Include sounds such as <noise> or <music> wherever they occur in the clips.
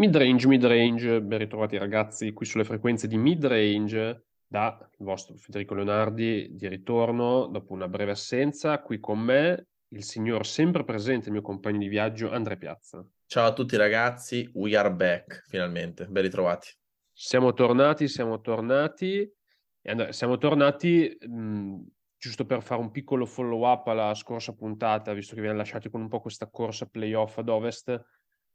Mid range, mid range, ben ritrovati ragazzi qui sulle frequenze di mid range da il vostro Federico Leonardi di ritorno dopo una breve assenza qui con me il signor sempre presente, il mio compagno di viaggio Andrea Piazza. Ciao a tutti ragazzi, we are back finalmente, ben ritrovati. Siamo tornati, siamo tornati, e siamo tornati mh, giusto per fare un piccolo follow up alla scorsa puntata, visto che vi hanno lasciati con un po' questa corsa playoff ad ovest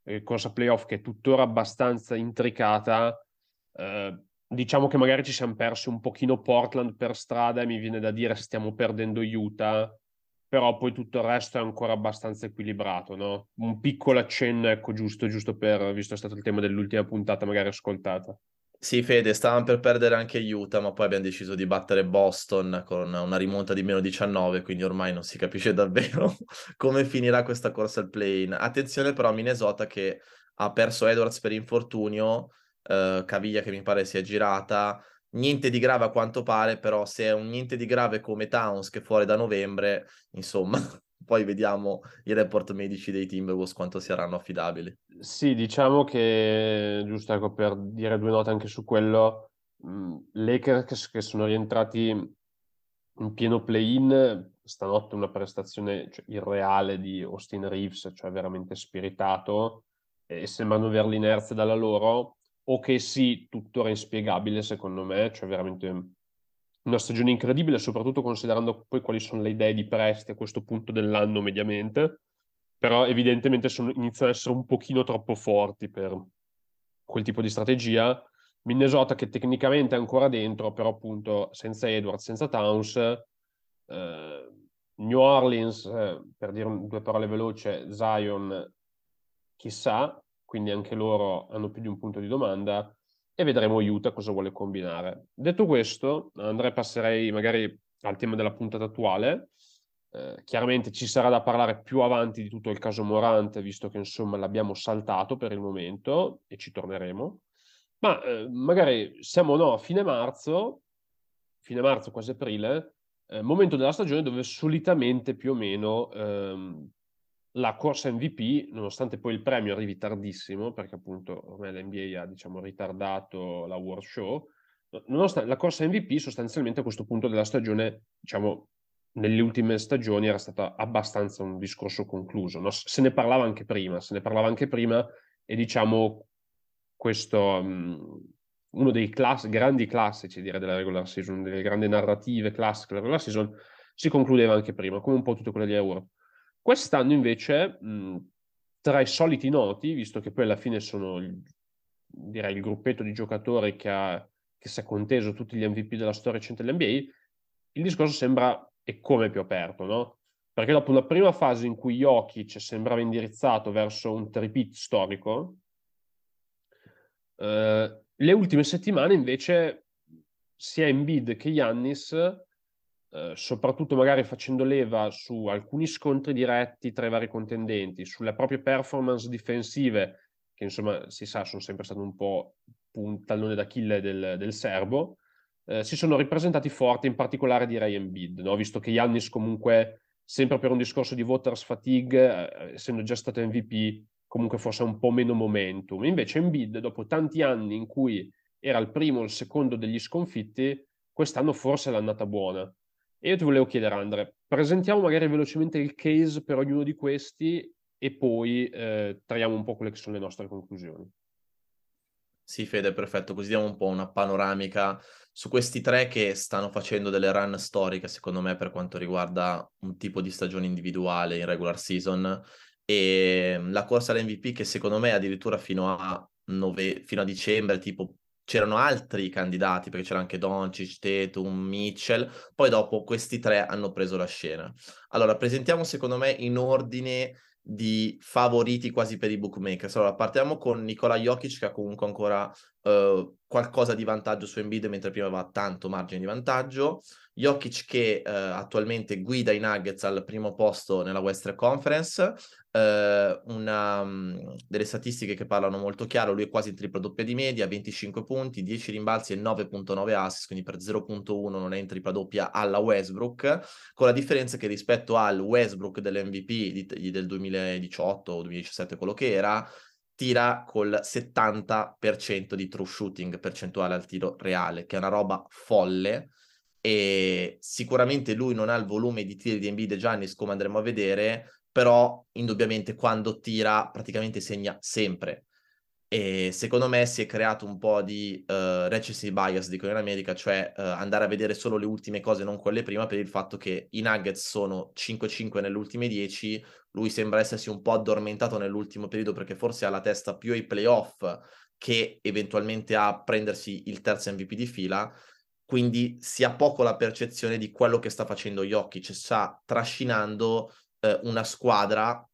eh, corsa playoff che è tuttora abbastanza intricata. Eh, diciamo che magari ci siamo persi un pochino Portland per strada e mi viene da dire stiamo perdendo Utah, però poi tutto il resto è ancora abbastanza equilibrato, no? Un piccolo accenno, ecco, giusto, giusto per, visto è stato il tema dell'ultima puntata magari ascoltata. Sì, Fede, stavamo per perdere anche Utah, ma poi abbiamo deciso di battere Boston con una rimonta di meno 19, quindi ormai non si capisce <laughs> davvero come finirà questa corsa al play-in. Attenzione però a Minnesota che ha perso Edwards per infortunio, eh, Caviglia che mi pare si è girata, niente di grave a quanto pare, però se è un niente di grave come Towns che è fuori da novembre, insomma, poi vediamo i report medici dei Timberwolves quanto saranno affidabili. Sì, diciamo che, giusto ecco, per dire due note anche su quello, mh, Lakers che sono rientrati in pieno play-in, stanotte una prestazione cioè, irreale di Austin Reeves, cioè veramente spiritato, e sembrano avere l'inerzia dalla loro, o che sì, tuttora inspiegabile secondo me, cioè veramente una stagione incredibile, soprattutto considerando poi quali sono le idee di presti a questo punto dell'anno mediamente, però evidentemente sono, iniziano ad essere un pochino troppo forti per quel tipo di strategia. Minnesota che tecnicamente è ancora dentro, però appunto senza Edwards, senza Towns, eh, New Orleans, eh, per dire due parole veloci, Zion, chissà, quindi anche loro hanno più di un punto di domanda e vedremo Utah cosa vuole combinare. Detto questo, Andrea passerei magari al tema della puntata attuale. Eh, chiaramente ci sarà da parlare più avanti di tutto il caso Morante, visto che insomma l'abbiamo saltato per il momento e ci torneremo. Ma eh, magari siamo no, a fine marzo, fine marzo, quasi aprile, eh, momento della stagione dove solitamente più o meno ehm, la corsa MVP, nonostante poi il premio arrivi tardissimo, perché appunto ormai l'NBA ha diciamo, ritardato la World Show, nonostante la corsa MVP sostanzialmente a questo punto della stagione, diciamo, nelle ultime stagioni era stata abbastanza un discorso concluso. No? Se ne parlava anche prima, se ne parlava anche prima e diciamo questo, um, uno dei class- grandi classici direi della regular season, delle grandi narrative classiche della regular season, si concludeva anche prima, come un po' tutte quelle di Euro. Quest'anno invece, mh, tra i soliti noti, visto che poi alla fine sono il, direi il gruppetto di giocatori che, ha, che si è conteso tutti gli MVP della storia recente dell'NBA, il discorso sembra e come più aperto, no? Perché dopo una prima fase in cui Jokic sembrava indirizzato verso un tripit storico, eh, le ultime settimane invece sia Embiid che Yannis eh, soprattutto magari facendo leva su alcuni scontri diretti tra i vari contendenti, sulle proprie performance difensive, che insomma si sa sono sempre state un po' un tallone d'Achille del, del serbo, eh, si sono ripresentati forti, in particolare direi Embiid, no? visto che Yannis comunque, sempre per un discorso di voters fatigue, eh, essendo già stato MVP, comunque forse un po' meno momentum. Invece Embiid, dopo tanti anni in cui era il primo o il secondo degli sconfitti, quest'anno forse l'è andata buona. Io ti volevo chiedere, Andre, presentiamo magari velocemente il case per ognuno di questi e poi eh, traiamo un po' quelle che sono le nostre conclusioni. Sì, Fede, perfetto. Così diamo un po' una panoramica su questi tre che stanno facendo delle run storiche, secondo me, per quanto riguarda un tipo di stagione individuale in regular season. E la corsa all'MVP che secondo me addirittura fino a, nove... fino a dicembre, tipo c'erano altri candidati, perché c'era anche Doncic, Tatum, Mitchell, poi dopo questi tre hanno preso la scena. Allora, presentiamo secondo me in ordine di favoriti quasi per i bookmakers. Allora, partiamo con Nicola Jokic che ha comunque ancora uh, qualcosa di vantaggio su Embiid, mentre prima aveva tanto margine di vantaggio. Jokic che uh, attualmente guida i Nuggets al primo posto nella Western Conference, uh, una, um, delle statistiche che parlano molto chiaro, lui è quasi in tripla doppia di media, 25 punti, 10 rimbalzi e 9.9 assist, quindi per 0.1 non è in tripla doppia alla Westbrook, con la differenza che rispetto al Westbrook dell'MVP di, del 2018 o 2017, quello che era, tira col 70% di true shooting percentuale al tiro reale, che è una roba folle e sicuramente lui non ha il volume di tiri di Embiid e Giannis come andremo a vedere, però indubbiamente quando tira praticamente segna sempre. E secondo me si è creato un po' di uh, recency bias, dicono in America, cioè uh, andare a vedere solo le ultime cose, non quelle prima, per il fatto che i Nuggets sono 5-5 nelle ultime 10, lui sembra essersi un po' addormentato nell'ultimo periodo perché forse ha la testa più ai playoff che eventualmente a prendersi il terzo MVP di fila, quindi si ha poco la percezione di quello che sta facendo Jokic, sta trascinando uh, una squadra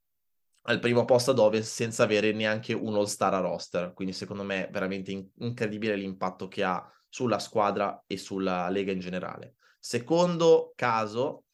al primo posto ad Ovest senza avere neanche un all-star a roster. Quindi secondo me è veramente in- incredibile l'impatto che ha sulla squadra e sulla Lega in generale. Secondo caso,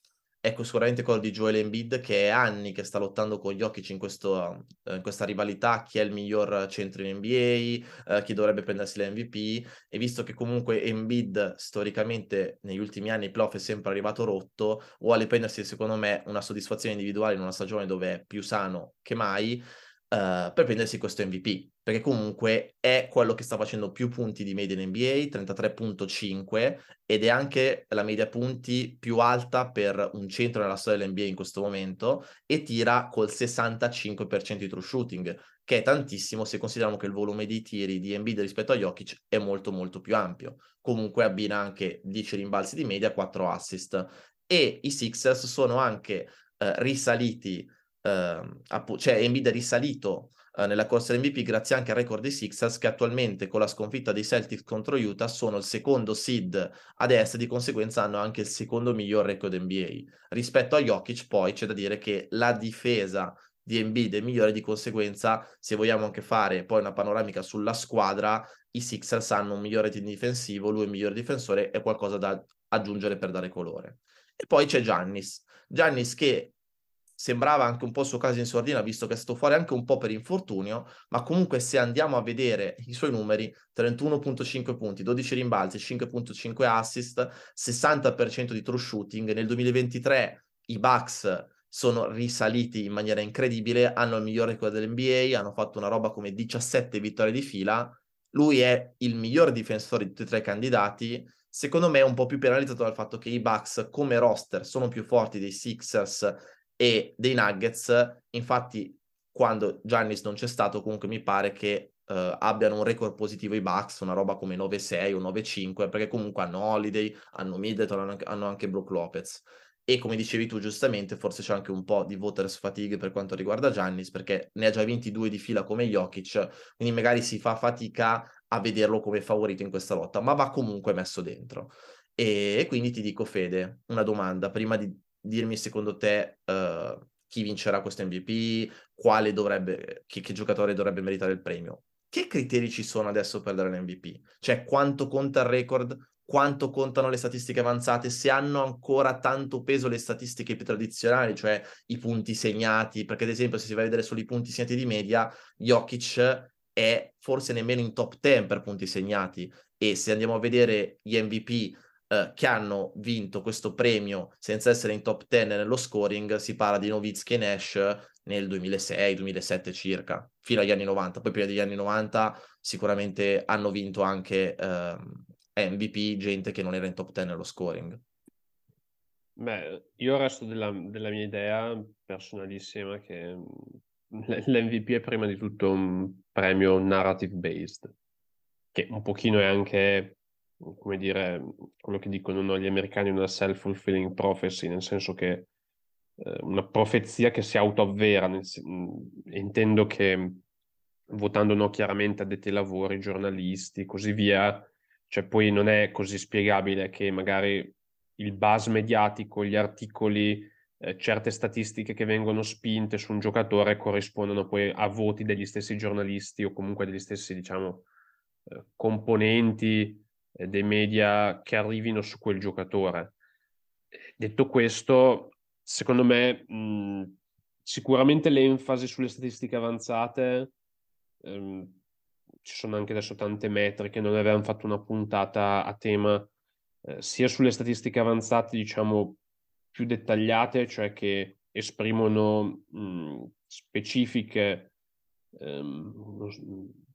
Ecco sicuramente quello di Joel Embiid che è anni che sta lottando con gli occhi in, questo, eh, in questa rivalità, chi è il miglior centro in NBA, eh, chi dovrebbe prendersi l'MVP e visto che comunque Embiid storicamente negli ultimi anni playoff è sempre arrivato rotto, vuole prendersi secondo me una soddisfazione individuale in una stagione dove è più sano che mai, uh, per prendersi questo MVP, perché comunque è quello che sta facendo più punti di media in NBA, 33.5, ed è anche la media punti più alta per un centro nella storia dell'NBA in questo momento, e tira col 65% di true shooting, che è tantissimo se consideriamo che il volume di tiri di Embiid rispetto a Jokic è molto molto più ampio. Comunque abbina anche 10 rimbalzi di media, 4 assist. E i Sixers sono anche eh, risaliti eh, appunto, cioè Embiid è risalito eh, nella corsa MVP grazie anche al record dei Sixers che attualmente con la sconfitta dei Celtics contro Utah sono il secondo seed. Ad est di conseguenza hanno anche il secondo miglior record NBA. Rispetto a Jokic poi c'è da dire che la difesa di Embiid è migliore di conseguenza se vogliamo anche fare poi una panoramica sulla squadra i Sixers hanno un migliore team difensivo lui è il migliore difensore è qualcosa da aggiungere per dare colore. E poi c'è Giannis. Giannis che sembrava anche un po' il suo caso in sordina, visto che è stato fuori anche un po' per infortunio, ma comunque se andiamo a vedere i suoi numeri, 31.5 punti, 12 rimbalzi, 5.5 assist, 60% di true shooting, nel 2023 i Bucks sono risaliti in maniera incredibile, hanno il migliore record dell'NBA, hanno fatto una roba come 17 vittorie di fila, lui è il miglior difensore di tutti e tre i candidati, secondo me è un po' più penalizzato dal fatto che i Bucks come roster sono più forti dei Sixers e dei Nuggets, infatti quando Giannis non c'è stato comunque mi pare che uh, abbiano un record positivo i Bucks, una roba come 9-6 o 9-5, perché comunque hanno Holiday, hanno Middleton, hanno, hanno anche Brook Lopez. E come dicevi tu giustamente, forse c'è anche un po' di voters fatigue per quanto riguarda Giannis, perché ne ha già vinti due di fila come Jokic, quindi magari si fa fatica a vederlo come favorito in questa lotta, ma va comunque messo dentro. E quindi ti dico, Fede, una domanda, prima di dirmi secondo te uh, chi vincerà questo MVP, quale dovrebbe, che, che, giocatore dovrebbe meritare il premio. Che criteri ci sono adesso per dare l'MVP? Cioè quanto conta il record, quanto contano le statistiche avanzate, se hanno ancora tanto peso le statistiche più tradizionali, cioè i punti segnati, perché ad esempio se si va a vedere solo i punti segnati di media, Jokic è forse nemmeno in top 10 per punti segnati e se andiamo a vedere gli MVP eh, che hanno vinto questo premio senza essere in top 10 nello scoring, si parla di Nowitzki e Nash nel 2006-2007 circa, fino agli anni 90. Poi prima degli anni 90 sicuramente hanno vinto anche eh, MVP, gente che non era in top 10 nello scoring. Beh, io resto della, della mia idea personalissima che l'MVP è prima di tutto un premio narrative based, che un pochino è anche come dire, quello che dicono no, gli americani, una self-fulfilling prophecy, nel senso che eh, una profezia che si autoavvera, nel, intendo che votando no chiaramente addetti ai lavori, giornalisti, così via, cioè poi non è così spiegabile che magari il buzz mediatico, gli articoli, eh, certe statistiche che vengono spinte su un giocatore corrispondono poi a voti degli stessi giornalisti o comunque degli stessi, diciamo, eh, componenti dei media che arrivino su quel giocatore. Detto questo, secondo me mh, sicuramente l'enfasi sulle statistiche avanzate, ehm, ci sono anche adesso tante metriche, non avevamo fatto una puntata a tema eh, sia sulle statistiche avanzate, diciamo, più dettagliate, cioè che esprimono mh, specifiche ehm,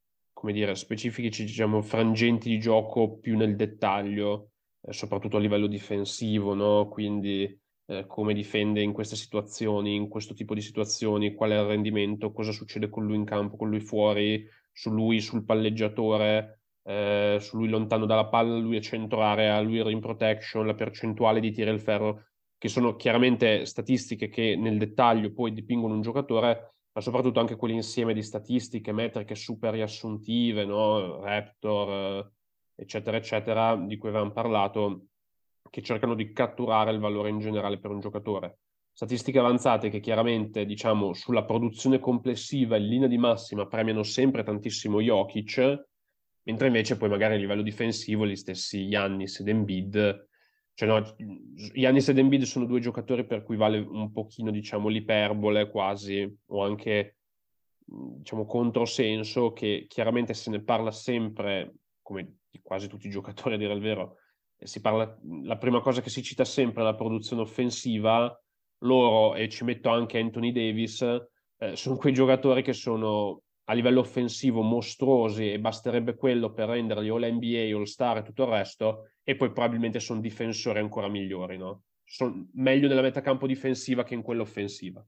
come dire, specifici, diciamo, frangenti di gioco più nel dettaglio, eh, soprattutto a livello difensivo, no? Quindi eh, come difende in queste situazioni, in questo tipo di situazioni, qual è il rendimento, cosa succede con lui in campo, con lui fuori, su lui, sul palleggiatore, eh, su lui lontano dalla palla, lui a centro area, lui rim protection, la percentuale di tiro al ferro, che sono chiaramente statistiche che nel dettaglio poi dipingono un giocatore, ma soprattutto anche quell'insieme di statistiche, metriche super riassuntive, no? Raptor, eccetera, eccetera, di cui avevamo parlato, che cercano di catturare il valore in generale per un giocatore. Statistiche avanzate che chiaramente, diciamo, sulla produzione complessiva in linea di massima premiano sempre tantissimo Jokic, mentre invece poi magari a livello difensivo gli stessi Yannis ed Embiid cioè no, Giannis ed Embiid sono due giocatori per cui vale un pochino, diciamo, l'iperbole quasi, o anche, diciamo, controsenso, che chiaramente se ne parla sempre, come di quasi tutti i giocatori a dire il vero, parla, la prima cosa che si cita sempre è la produzione offensiva, loro, e ci metto anche Anthony Davis, eh, sono quei giocatori che sono a livello offensivo mostruosi e basterebbe quello per renderli All NBA, All Star e tutto il resto, e poi probabilmente sono difensori ancora migliori, no? Sono meglio nella metacampo difensiva che in quella offensiva.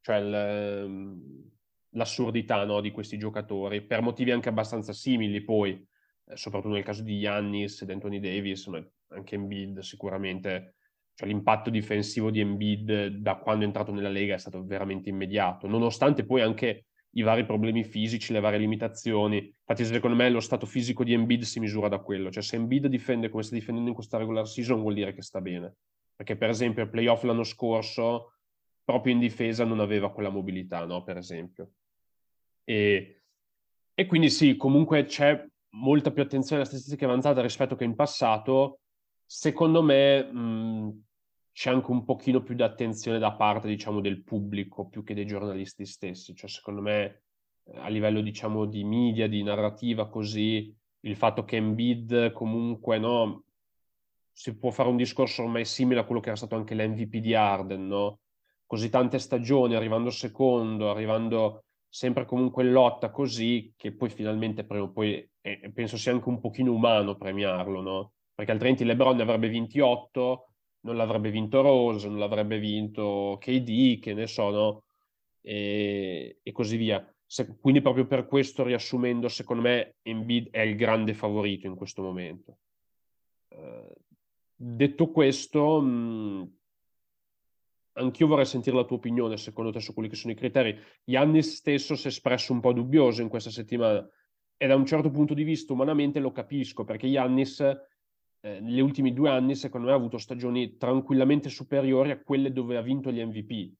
Cioè ehm, l'assurdità no, di questi giocatori, per motivi anche abbastanza simili poi, eh, soprattutto nel caso di Yannis ed Anthony Davis, ma anche Embiid sicuramente, cioè l'impatto difensivo di Embiid da quando è entrato nella Lega è stato veramente immediato, nonostante poi anche i vari problemi fisici, le varie limitazioni. Infatti, secondo me, lo stato fisico di Embiid si misura da quello. Cioè, se Embiid difende come sta difendendo in questa regular season, vuol dire che sta bene. Perché, per esempio, il playoff l'anno scorso, proprio in difesa, non aveva quella mobilità, no? Per esempio. E, e quindi sì, comunque c'è molta più attenzione alla statistica avanzata rispetto che in passato. Secondo me, mh, c'è anche un pochino più di attenzione da parte, diciamo, del pubblico più che dei giornalisti stessi. Cioè, secondo me, a livello, diciamo, di media, di narrativa, così, il fatto che Embiid comunque, no, si può fare un discorso ormai simile a quello che era stato anche l'MVP di Arden, no? Così tante stagioni, arrivando secondo, arrivando sempre comunque in lotta così, che poi finalmente prima o poi, eh, penso sia anche un pochino umano premiarlo, no? Perché altrimenti LeBron ne avrebbe 28, non l'avrebbe vinto Rose, non l'avrebbe vinto KD, che ne so, no? E, e così via. Se, quindi proprio per questo, riassumendo, secondo me Embiid è il grande favorito in questo momento. Uh, detto questo, mh, anch'io vorrei sentire la tua opinione, secondo te, su quelli che sono i criteri. Yannis stesso si è espresso un po' dubbioso in questa settimana e da un certo punto di vista umanamente lo capisco, perché Yannis eh, negli ultimi due anni, secondo me, ha avuto stagioni tranquillamente superiori a quelle dove ha vinto gli MVP.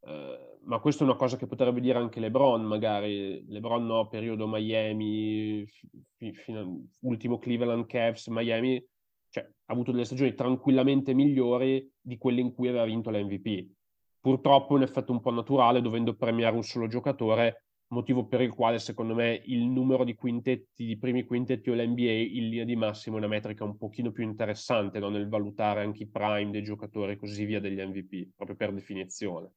Eh, ma questa è una cosa che potrebbe dire anche LeBron, magari. LeBron no, periodo Miami, fi, fino, ultimo Cleveland Cavs, Miami, cioè ha avuto delle stagioni tranquillamente migliori di quelle in cui aveva vinto l'MVP. Purtroppo è un effetto un po' naturale, dovendo premiare un solo giocatore, motivo per il quale secondo me il numero di quintetti, di primi quintetti o l'NBA in linea di massimo è una metrica un pochino più interessante no? nel valutare anche i prime dei giocatori e così via degli MVP, proprio per definizione.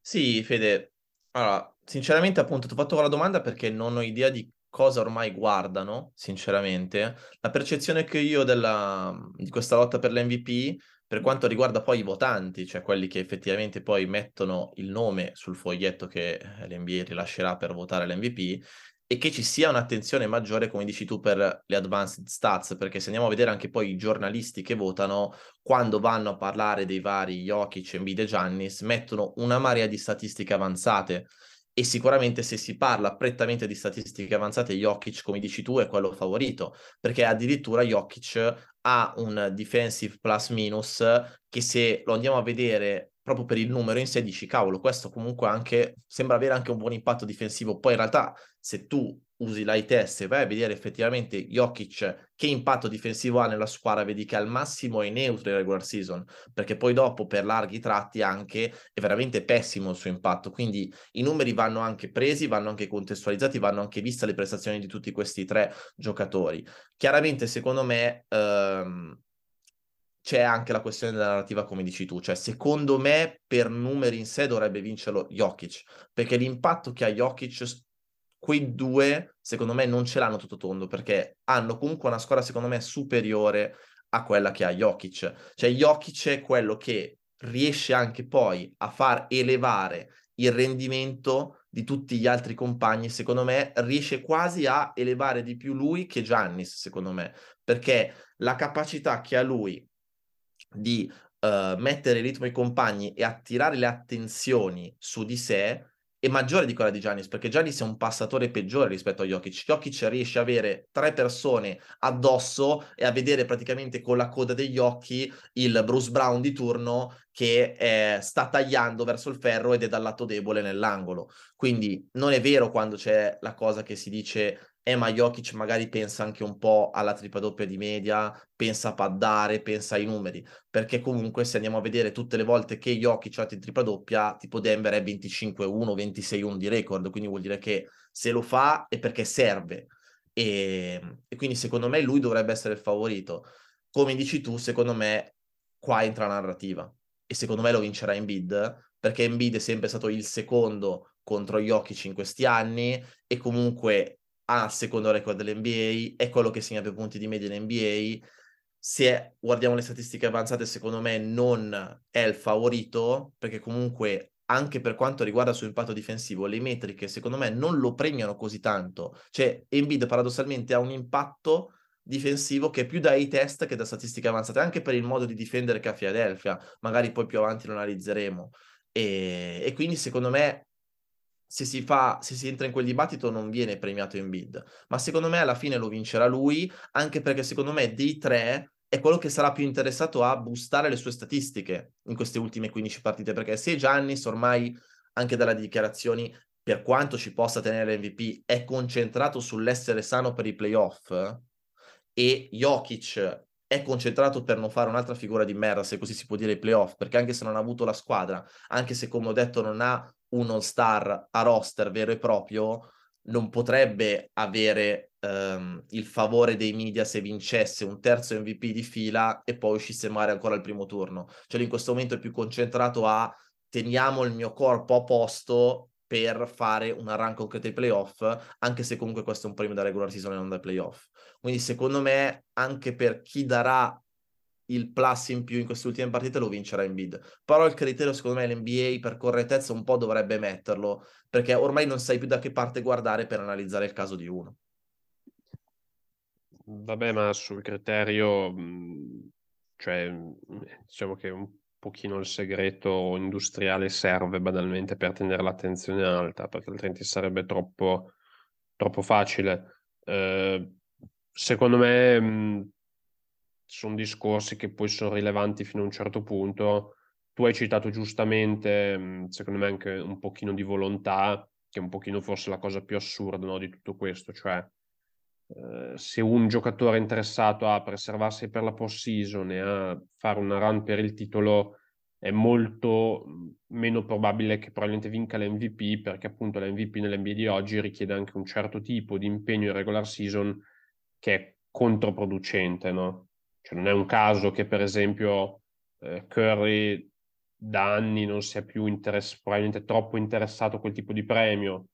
Sì, Fede, allora, sinceramente appunto ti ho fatto la domanda perché non ho idea di cosa ormai guardano, sinceramente. La percezione che io della, di questa lotta per l'MVP per quanto riguarda poi i votanti, cioè quelli che effettivamente poi mettono il nome sul foglietto che eh, l'NBA rilascerà per votare l'MVP, e che ci sia un'attenzione maggiore, come dici tu, per le advanced stats, perché se andiamo a vedere anche poi i giornalisti che votano, quando vanno a parlare dei vari Jokic, Embiid e Giannis, mettono una marea di statistiche avanzate. E sicuramente se si parla prettamente di statistiche avanzate, Jokic, come dici tu, è quello favorito, perché addirittura Jokic ha un defensive plus minus che se lo andiamo a vedere proprio per il numero in sé dici cavolo questo comunque anche sembra avere anche un buon impatto difensivo. Poi in realtà se tu usi test e vai a vedere effettivamente Jokic che impatto difensivo ha nella squadra, vedi che al massimo è neutro in regular season, perché poi dopo per larghi tratti anche è veramente pessimo il suo impatto, quindi i numeri vanno anche presi, vanno anche contestualizzati, vanno anche viste le prestazioni di tutti questi tre giocatori. Chiaramente secondo me ehm, c'è anche la questione della narrativa, come dici tu. Cioè, secondo me, per numeri in sé dovrebbe vincerlo Jokic, perché l'impatto che ha Jokic, quei due, secondo me, non ce l'hanno tutto tondo, perché hanno comunque una squadra, secondo me, superiore a quella che ha Jokic. Cioè, Jokic è quello che riesce anche poi a far elevare il rendimento di tutti gli altri compagni, secondo me, riesce quasi a elevare di più lui che Giannis, secondo me, perché la capacità che ha lui di uh, mettere in ritmo i compagni e attirare le attenzioni su di sé è maggiore di quella di Giannis, perché Giannis è un passatore peggiore rispetto a Jokic. Jokic riesce a avere tre persone addosso e a vedere praticamente con la coda degli occhi il Bruce Brown di turno che eh, sta tagliando verso il ferro ed è dal lato debole nell'angolo. Quindi non è vero quando c'è la cosa che si dice eh, ma Jokic magari pensa anche un po' alla tripla doppia di media, pensa a paddare, pensa ai numeri, perché comunque se andiamo a vedere tutte le volte che Jokic ha in tripla doppia, tipo Denver è 25-1, 26-1 di record, quindi vuol dire che se lo fa è perché serve. E, e quindi secondo me lui dovrebbe essere il favorito. Come dici tu, secondo me qua entra la narrativa e secondo me lo vincerà in bid perché Embiid è sempre stato il secondo contro Jokic in questi anni e comunque ha il secondo record dell'NBA, è quello che segna più punti di media in NBA. Se guardiamo le statistiche avanzate, secondo me non è il favorito, perché comunque anche per quanto riguarda il suo impatto difensivo, le metriche secondo me non lo premiano così tanto. Cioè, Embiid paradossalmente ha un impatto difensivo che è più da test che da statistiche avanzate, anche per il modo di difendere che ha Philadelphia. Magari poi più avanti lo analizzeremo. E, e quindi secondo me se si fa, se si entra in quel dibattito non viene premiato in bid, ma secondo me alla fine lo vincerà lui, anche perché secondo me dei tre è quello che sarà più interessato a boostare le sue statistiche in queste ultime 15 partite, perché se Giannis ormai anche dalle dichiarazioni, per quanto ci possa tenere MVP, è concentrato sull'essere sano per i playoff e Jokic è concentrato per non fare un'altra figura di merda, se così si può dire, i playoff, perché anche se non ha avuto la squadra, anche se come ho detto non ha un all-star a roster vero e proprio non potrebbe avere um, il favore dei media se vincesse un terzo MVP di fila e poi uscisse male ancora al primo turno. Cioè in questo momento è più concentrato a teniamo il mio corpo a posto per fare una run concreta ai playoff, anche se comunque questo è un premio da regular season e non da playoff. Quindi secondo me anche per chi darà il plus in più in queste ultime partite lo vincerà in bid. Però il criterio, secondo me, l'NBA per correttezza un po' dovrebbe metterlo, perché ormai non sai più da che parte guardare per analizzare il caso di uno. Vabbè, ma sul criterio, cioè, diciamo che un pochino il segreto industriale serve banalmente per tenere l'attenzione alta, perché altrimenti sarebbe troppo, troppo facile. Eh, secondo me sono discorsi che poi sono rilevanti fino a un certo punto. Tu hai citato giustamente, secondo me, anche un pochino di volontà, che è un pochino forse la cosa più assurda no, di tutto questo, cioè eh, se un giocatore è interessato a preservarsi per la post-season e a fare una run per il titolo, è molto meno probabile che probabilmente vinca l'MVP, perché appunto l'MVP nell'NBA di oggi richiede anche un certo tipo di impegno in regular season che è controproducente, no? Cioè, non è un caso che, per esempio, eh, Curry da anni non sia più interess- probabilmente troppo interessato a quel tipo di premio.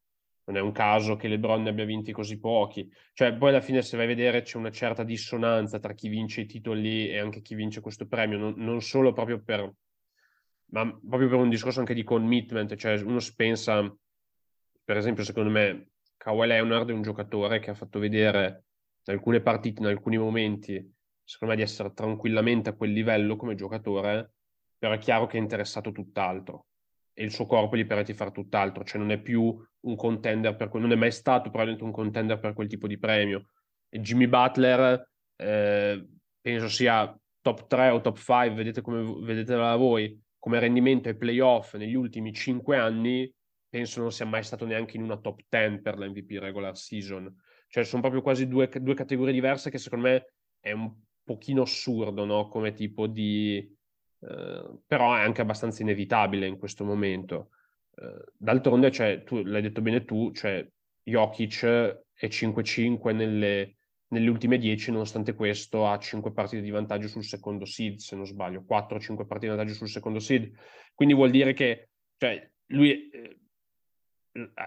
Non è un caso che LeBron ne abbia vinti così pochi. Cioè, poi alla fine, se vai a vedere, c'è una certa dissonanza tra chi vince i titoli e anche chi vince questo premio, non, non solo proprio per, ma proprio per un discorso anche di commitment. Cioè, uno pensa, per esempio, secondo me, Kawhi Leonard è un giocatore che ha fatto vedere in alcune partite, in alcuni momenti, secondo me, di essere tranquillamente a quel livello come giocatore, però è chiaro che è interessato tutt'altro e il suo corpo gli permette di fare tutt'altro, cioè non è più un contender per quel, non è mai stato probabilmente un contender per quel tipo di premio. E Jimmy Butler eh, penso sia top 3 o top 5, vedete come vedete da voi, come rendimento ai playoff negli ultimi 5 anni, penso non sia mai stato neanche in una top 10 per l'MVP regular season. Cioè sono proprio quasi due, due categorie diverse che secondo me è un pochino assurdo, no? Come tipo di... Eh, però è anche abbastanza inevitabile in questo momento. Eh, d'altronde, cioè, tu l'hai detto bene tu, cioè, Jokic è 5-5 nelle, nelle ultime 10, nonostante questo, ha 5 partite di vantaggio sul secondo seed, se non sbaglio, 4-5 partite di vantaggio sul secondo seed. Quindi vuol dire che cioè, lui eh,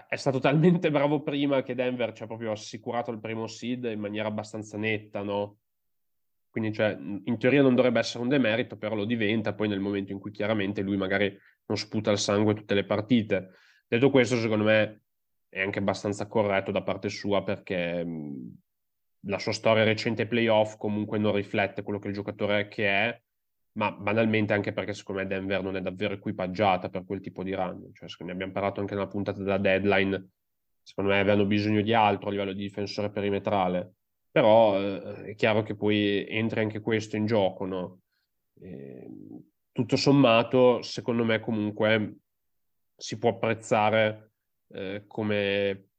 è stato talmente <laughs> bravo prima che Denver ci ha proprio assicurato il primo seed in maniera abbastanza netta, no? Quindi cioè, in teoria non dovrebbe essere un demerito, però lo diventa poi nel momento in cui chiaramente lui magari non sputa il sangue tutte le partite. Detto questo, secondo me è anche abbastanza corretto da parte sua perché la sua storia recente playoff comunque non riflette quello che il giocatore che è, ma banalmente anche perché secondo me Denver non è davvero equipaggiata per quel tipo di run. Cioè, ne abbiamo parlato anche nella puntata della deadline, secondo me avevano bisogno di altro a livello di difensore perimetrale, però eh, è chiaro che poi entra anche questo in gioco, no? E, tutto sommato, secondo me comunque si può apprezzare eh, come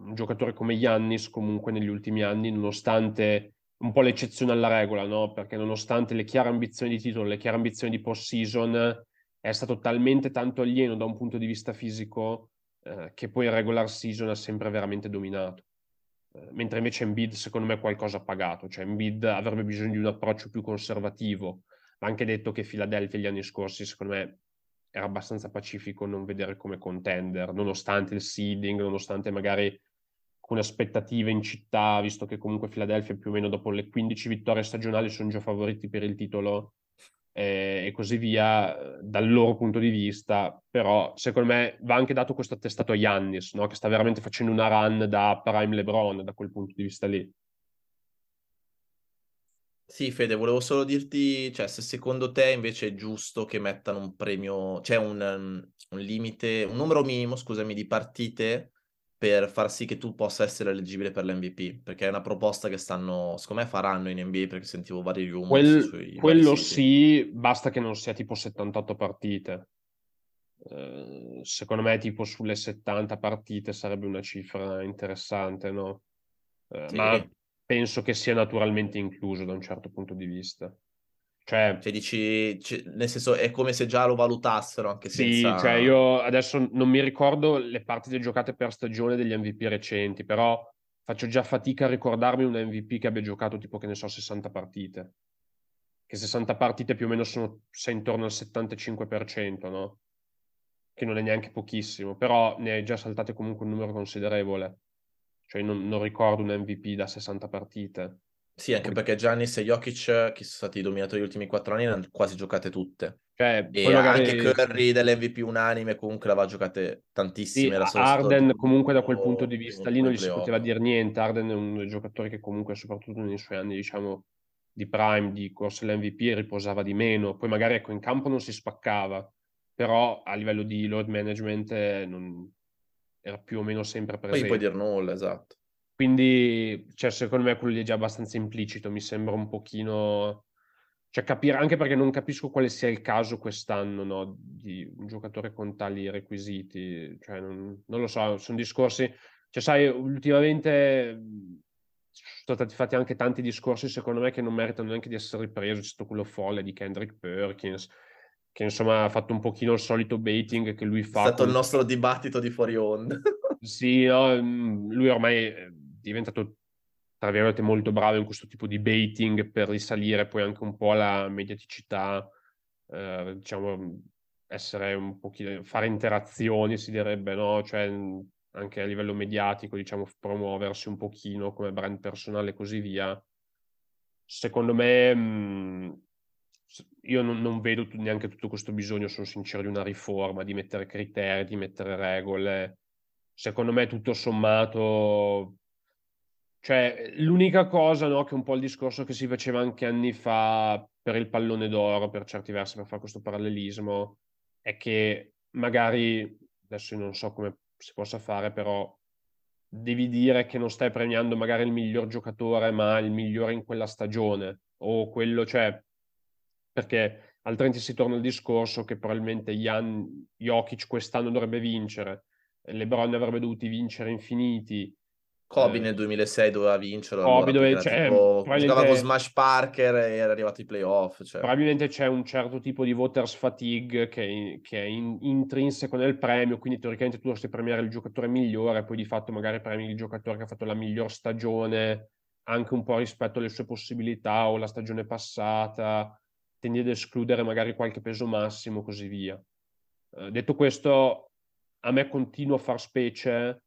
un giocatore come Yannis comunque negli ultimi anni, nonostante un po' l'eccezione alla regola, no? Perché nonostante le chiare ambizioni di titolo, le chiare ambizioni di post-season, è stato talmente tanto alieno da un punto di vista fisico eh, che poi il regular season ha sempre veramente dominato. Eh, mentre invece Embiid secondo me qualcosa ha pagato, cioè Embiid avrebbe bisogno di un approccio più conservativo. Ha anche detto che Philadelphia gli anni scorsi secondo me era abbastanza pacifico non vedere come contender, nonostante il seeding, nonostante magari alcune aspettative in città, visto che comunque Philadelphia più o meno dopo le 15 vittorie stagionali sono già favoriti per il titolo eh, e così via dal loro punto di vista, però secondo me va anche dato questo attestato a Yannis, no? che sta veramente facendo una run da prime LeBron da quel punto di vista lì. Sì, Fede, volevo solo dirti, cioè, se secondo te invece è giusto che mettano un premio, cioè un, un limite, un numero minimo, scusami, di partite per far sì che tu possa essere eleggibile per l'MVP, perché è una proposta che stanno, secondo me faranno in NBA, perché sentivo vari rumors Quel, sui quello sì, basta che non sia tipo 78 partite. Uh, secondo me tipo sulle 70 partite sarebbe una cifra interessante, no? Uh, sì. Ma penso che sia naturalmente incluso da un certo punto di vista. Cioè, cioè dici, cioè, nel senso, è come se già lo valutassero anche sì, senza... cioè io adesso non mi ricordo le partite giocate per stagione degli MVP recenti, però faccio già fatica a ricordarmi un MVP che abbia giocato tipo, che ne so, 60 partite. Che 60 partite più o meno sono sei intorno al 75%, no? Che non è neanche pochissimo, però ne hai già saltate comunque un numero considerevole. Cioè non, non ricordo un MVP da 60 partite. Sì, anche perché Giannis e Jokic, che sono stati i dominatori degli ultimi quattro anni, le hanno quasi giocate tutte. Cioè, e anche Curry dell'MVP unanime comunque l'aveva giocate tantissime. Sì, Arden comunque da quel punto di vista lì non gli si poteva dire niente. Arden è un giocatore che comunque soprattutto nei suoi anni diciamo di prime, di corsa all'MVP riposava di meno. Poi magari ecco in campo non si spaccava, però a livello di load management eh, non... era più o meno sempre presente. Poi puoi dire nulla, esatto. Quindi, cioè, secondo me quello lì è già abbastanza implicito, mi sembra un pochino... Cioè, capire, anche perché non capisco quale sia il caso quest'anno, no, di un giocatore con tali requisiti. Cioè, non, non lo so, sono discorsi... Cioè, sai, ultimamente sono stati fatti anche tanti discorsi, secondo me, che non meritano neanche di essere ripresi. C'è stato quello folle di Kendrick Perkins, che insomma ha fatto un pochino il solito baiting che lui fa. È stato con... il nostro dibattito di fuori onda. sì, no, mm, lui ormai diventato tra virgolette molto bravo in questo tipo di baiting per risalire poi anche un po' alla mediaticità, eh, diciamo essere un pochino, fare interazioni si direbbe, no? Cioè anche a livello mediatico, diciamo, promuoversi un pochino come brand personale e così via. Secondo me, mh, io non, non vedo neanche tutto questo bisogno, sono sincero, di una riforma, di mettere criteri, di mettere regole. Secondo me, tutto sommato, cioè, l'unica cosa, no, che è un po' il discorso che si faceva anche anni fa per il pallone d'oro, per certi versi, per fare questo parallelismo, è che magari, adesso non so come si possa fare, però devi dire che non stai premiando magari il miglior giocatore, ma il migliore in quella stagione, o quello, cioè, perché altrimenti si torna al discorso che probabilmente Jan Jokic quest'anno dovrebbe vincere, LeBron avrebbe dovuto vincere infiniti, Kobe eh. nel 2006 doveva vincerlo. Kobe allora, dove, cioè, tipo, giocava con Smash Parker e era arrivato ai playoff. Cioè. Probabilmente c'è un certo tipo di voters fatigue che, che è in, intrinseco nel premio, quindi teoricamente tu dovresti premiare il giocatore migliore, poi di fatto magari premi il giocatore che ha fatto la miglior stagione anche un po' rispetto alle sue possibilità o la stagione passata, tendi ad escludere magari qualche peso massimo, così via. Eh, detto questo, a me continua a far specie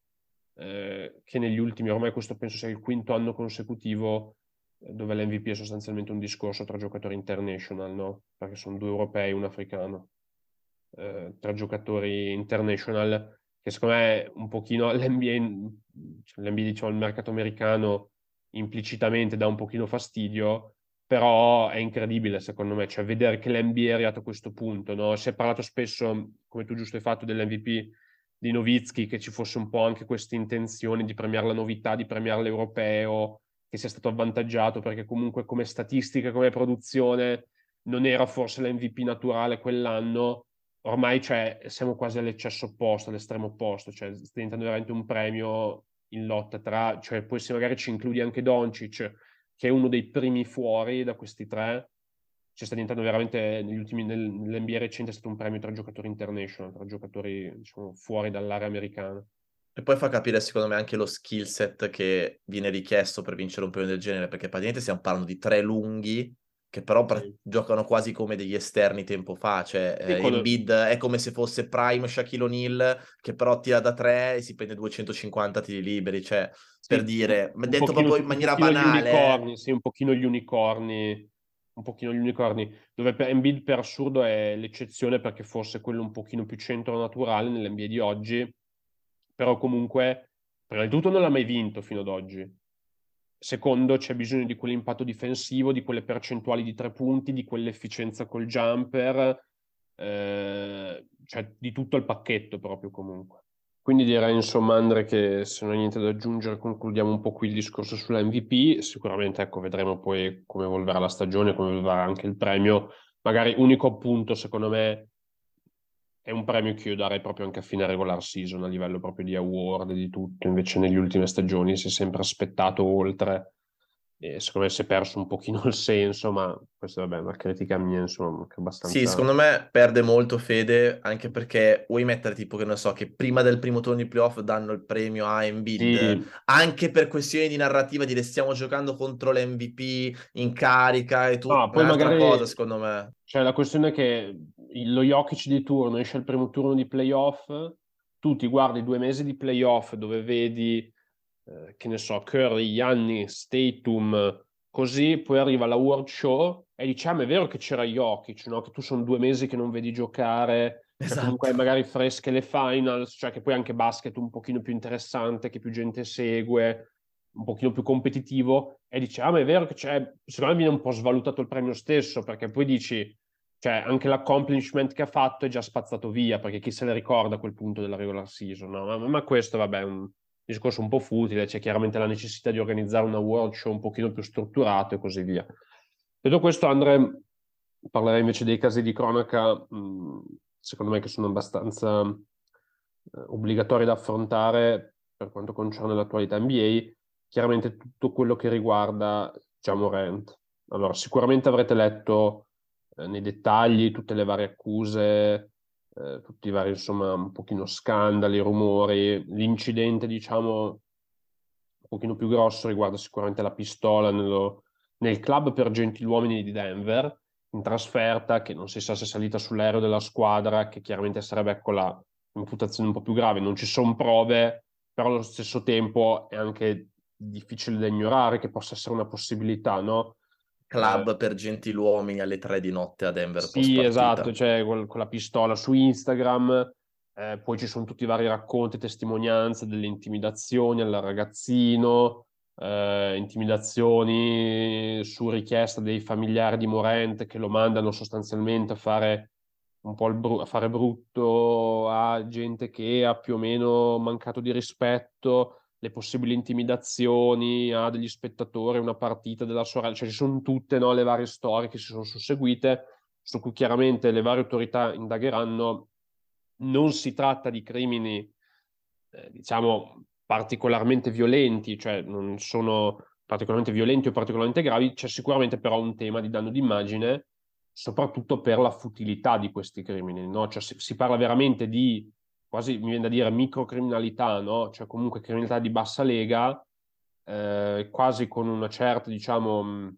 eh, che negli ultimi, ormai questo penso sia il quinto anno consecutivo, eh, dove l'MVP è sostanzialmente un discorso tra giocatori international, no? Perché sono due europei e un africano. Eh, tra giocatori international, che secondo me un pochino l'NBA, cioè l'NBA diciamo il mercato americano implicitamente dà un pochino fastidio, però è incredibile secondo me, cioè vedere che l'NBA è arrivato a questo punto, no? Si è parlato spesso, come tu giusto hai fatto, dell'MVP di Novitsky, che ci fosse un po' anche questa intenzione di premiare la novità, di premiare l'europeo, che sia stato avvantaggiato, perché comunque come statistica, come produzione, non era forse l'MVP naturale quell'anno, ormai cioè, siamo quasi all'eccesso opposto, all'estremo opposto, cioè sta diventando veramente un premio in lotta tra, cioè poi se magari ci includi anche Doncic, che è uno dei primi fuori da questi tre, ci sta diventando veramente negli ultimi, nel, nell'NBA recente è stato un premio tra giocatori international, tra giocatori diciamo, fuori dall'area americana. E poi fa capire, secondo me, anche lo skill set che viene richiesto per vincere un premio del genere, perché praticamente stiamo parlando di tre lunghi che però sì. giocano quasi come degli esterni tempo fa, cioè eh, quando... Embiid è come se fosse Prime Shaquille O'Neal che però tira da tre e si prende 250 tiri liberi, cioè sì, per dire, ma detto pochino, proprio in maniera banale. Unicorni, sì, un pochino gli unicorni, un pochino gli unicorni, dove per Embiid per assurdo è l'eccezione perché forse quello un pochino più centro naturale nell'NBA di oggi, però comunque prima di tutto non l'ha mai vinto fino ad oggi, Secondo, c'è bisogno di quell'impatto difensivo, di quelle percentuali di tre punti, di quell'efficienza col jumper, eh, cioè di tutto il pacchetto proprio comunque. Quindi direi insomma Andre che se non hai niente da aggiungere concludiamo un po' qui il discorso sulla MVP, sicuramente ecco vedremo poi come evolverà la stagione, come evolverà anche il premio, magari unico appunto secondo me è un premio che io darei proprio anche a fine regular season a livello proprio di award e di tutto, invece negli ultime stagioni si è sempre aspettato oltre e secondo me si è perso un pochino il senso, ma questa vabbè, è una critica mia, insomma, che è abbastanza... Sì, secondo me perde molto fede, anche perché vuoi mettere tipo, che non so, che prima del primo turno di playoff danno il premio a Embiid, sì. anche per questioni di narrativa, dire stiamo giocando contro l'MVP in carica e tutto, no, poi magari... cosa, secondo me. Cioè, la questione è che lo Jokic di turno esce il primo turno di playoff, tu ti guardi due mesi di playoff dove vedi eh, che ne so, Curry, Yanni, Statum, così poi arriva la World Show e diciamo è vero che c'era Jokic, no? che tu sono due mesi che non vedi giocare, esatto. comunque magari fresche le finals, cioè che poi anche basket un pochino più interessante, che più gente segue, un pochino più competitivo, e diciamo è vero che c'è, secondo me viene un po' svalutato il premio stesso, perché poi dici, cioè anche l'accomplishment che ha fatto è già spazzato via, perché chi se ne ricorda a quel punto della regular season, no? ma, ma questo vabbè un discorso un po' futile, c'è chiaramente la necessità di organizzare una world show un pochino più strutturato e così via. Detto questo, Andre, parlerei invece dei casi di cronaca, mh, secondo me che sono abbastanza eh, obbligatori da affrontare per quanto concerne l'attualità NBA, chiaramente tutto quello che riguarda Jamorant. Allora, sicuramente avrete letto eh, nei dettagli tutte le varie accuse eh, tutti i vari, insomma, un pochino scandali, rumori. L'incidente, diciamo, un pochino più grosso riguarda sicuramente la pistola nello, nel club per gentiluomini di Denver, in trasferta, che non si sa se è salita sull'aereo della squadra, che chiaramente sarebbe ecco la imputazione un po' più grave. Non ci sono prove, però allo stesso tempo è anche difficile da ignorare che possa essere una possibilità, no? Club eh, per gentiluomini alle tre di notte a Denver. Sì, esatto, cioè con, con, la pistola su Instagram, eh, poi ci sono tutti i vari racconti, testimonianze delle intimidazioni al ragazzino, eh, intimidazioni su richiesta dei familiari di Morente che lo mandano sostanzialmente a fare un po' bru- a fare brutto a gente che ha più o meno mancato di rispetto le possibili intimidazioni a degli spettatori, una partita della sorella, cioè ci sono tutte no, le varie storie che si sono susseguite, su cui chiaramente le varie autorità indagheranno. Non si tratta di crimini, eh, diciamo, particolarmente violenti, cioè non sono particolarmente violenti o particolarmente gravi, c'è sicuramente però un tema di danno d'immagine, soprattutto per la futilità di questi crimini, no? Cioè si, si parla veramente di quasi mi viene da dire microcriminalità, no? Cioè comunque criminalità di bassa lega eh, quasi con una certa, diciamo,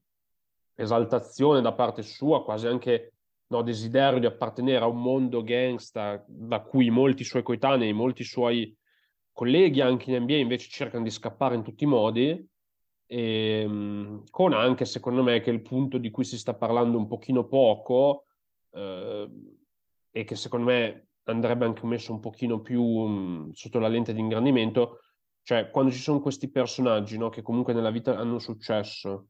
esaltazione da parte sua, quasi anche no, desiderio di appartenere a un mondo gangsta da cui molti suoi coetanei, molti suoi colleghi anche in NBA invece cercano di scappare in tutti i modi, e, ehm, con anche secondo me che il punto di cui si sta parlando un pochino poco eh, e che secondo me andrebbe anche messo un pochino più um, sotto la lente di ingrandimento, cioè quando ci sono questi personaggi no, che comunque nella vita hanno successo,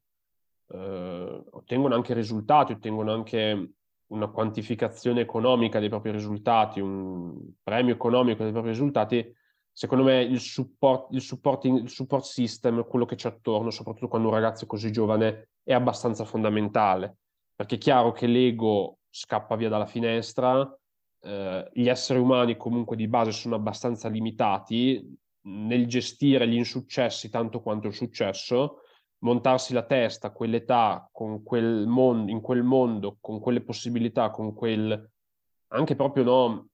eh, ottengono anche risultati, ottengono anche una quantificazione economica dei propri risultati, un premio economico dei propri risultati, secondo me il support, il, supporting, il support system, quello che c'è attorno, soprattutto quando un ragazzo è così giovane, è abbastanza fondamentale. Perché è chiaro che l'ego scappa via dalla finestra, eh, gli esseri umani comunque di base sono abbastanza limitati nel gestire gli insuccessi tanto quanto il successo, montarsi la testa a quell'età, con quel mondo, in quel mondo, con quelle possibilità, con quel anche proprio no,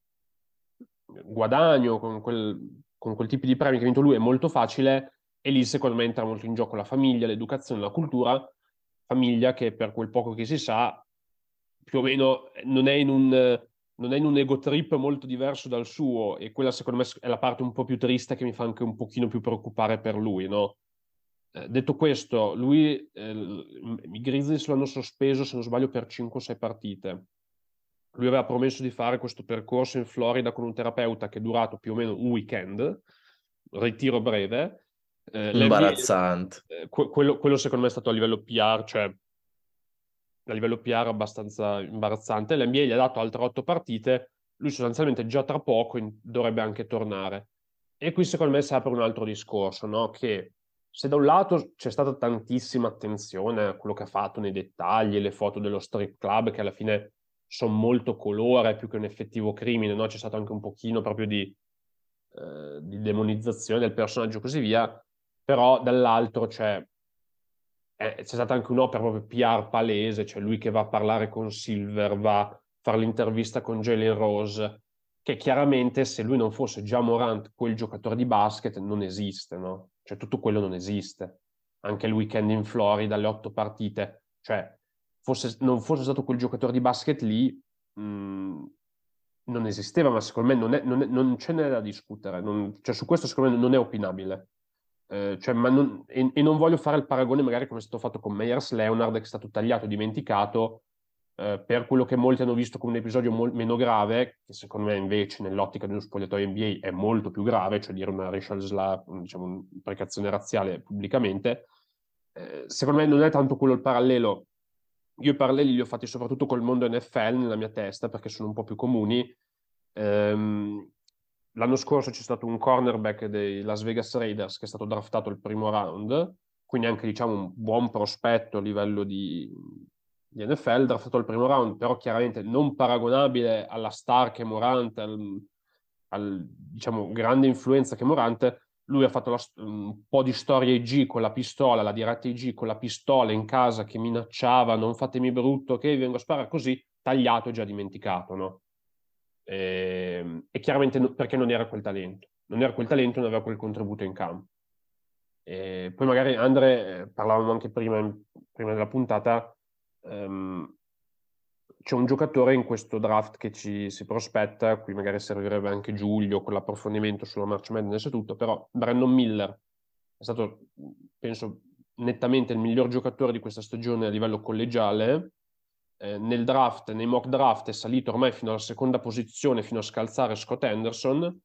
guadagno, con quel, con quel tipo di premi che ha vinto lui è molto facile e lì secondo me entra molto in gioco la famiglia, l'educazione, la cultura, famiglia che per quel poco che si sa più o meno non è in un, non è in un ego trip molto diverso dal suo e quella secondo me è la parte un po' più triste che mi fa anche un pochino più preoccupare per lui, no? Eh, detto questo, lui, eh, i Grizzlies l'hanno sospeso, se non sbaglio, per 5 o 6 partite. Lui aveva promesso di fare questo percorso in Florida con un terapeuta che è durato più o meno un weekend, ritiro breve. Eh, Imbarazzante. Eh, quello, quello, secondo me è stato a livello PR, cioè a livello PR abbastanza imbarazzante. L'NBA gli ha dato altre otto partite, lui sostanzialmente già tra poco in, dovrebbe anche tornare. E qui secondo me si apre un altro discorso, no? che se da un lato c'è stata tantissima attenzione a quello che ha fatto nei dettagli, le foto dello strip club che alla fine sono molto colore più che un effettivo crimine, no? c'è stato anche un pochino proprio di, eh, di demonizzazione del personaggio e così via, però dall'altro c'è, eh, c'è stata anche un'opera proprio PR palese, cioè lui che va a parlare con Silver, va a fare l'intervista con Jalen Rose, che chiaramente se lui non fosse già Morant, quel giocatore di basket, non esiste, no? Cioè tutto quello non esiste. Anche il weekend in Florida, le otto partite, cioè fosse, non fosse stato quel giocatore di basket lì, mh, mm, non esisteva, ma secondo me non, è, non, è, non ce n'è da discutere. Non, cioè, su questo secondo me non è opinabile. Eh, cioè, non, e, e, non voglio fare il paragone magari come è stato fatto con Meyers Leonard, che è stato tagliato dimenticato eh, per quello che molti hanno visto come un episodio mo- meno grave, che secondo me invece nell'ottica di uno spogliatoio NBA è molto più grave, cioè dire una racial slap, diciamo un'imprecazione razziale pubblicamente. Eh, secondo me non è tanto quello il parallelo io i paralleli li ho fatti soprattutto col mondo NFL nella mia testa perché sono un po' più comuni. Ehm, l'anno scorso c'è stato un cornerback dei Las Vegas Raiders che è stato draftato il primo round, quindi anche diciamo un buon prospetto a livello di, di NFL, draftato il primo round, però chiaramente non paragonabile alla star che Morant, al, al diciamo grande influenza che Morant, lui ha fatto la, un po' di storia IG con la pistola, la diretta IG con la pistola in casa che minacciava, non fatemi brutto, che vengo a sparare così, tagliato e già dimenticato, no? E, ehm, e chiaramente no, perché non era quel talento, non era quel talento, non aveva quel contributo in campo. E poi magari Andre, eh, parlavamo anche prima, prima della puntata, um, c'è un giocatore in questo draft che ci si prospetta, qui magari servirebbe anche Giulio con l'approfondimento sulla March Madness e tutto, però Brandon Miller è stato, penso, nettamente il miglior giocatore di questa stagione a livello collegiale. Eh, nel draft, nei mock draft è salito ormai fino alla seconda posizione, fino a scalzare Scott Anderson,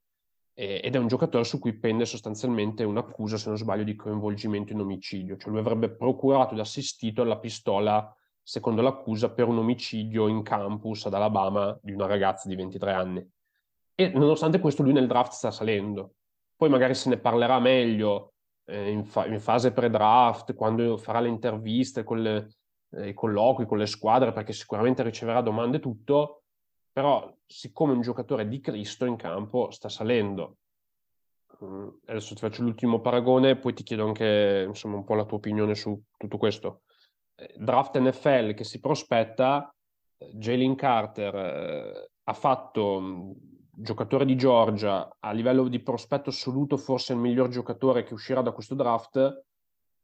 eh, ed è un giocatore su cui pende sostanzialmente un'accusa, se non sbaglio, di coinvolgimento in omicidio, cioè lui avrebbe procurato ed assistito alla pistola secondo l'accusa, per un omicidio in campus ad Alabama di una ragazza di 23 anni. E nonostante questo lui nel draft sta salendo. Poi magari se ne parlerà meglio eh, in, fa- in, fase pre-draft, quando farà le interviste con le, eh, i colloqui con le squadre, perché sicuramente riceverà domande tutto, però siccome un giocatore di Cristo in campo sta salendo. Mm, adesso ti faccio l'ultimo paragone, poi ti chiedo anche insomma, un po' la tua opinione su tutto questo draft NFL che si prospetta, Jalen Carter eh, ha fatto mh, giocatore di Georgia a livello di prospetto assoluto, forse il miglior giocatore che uscirà da questo draft.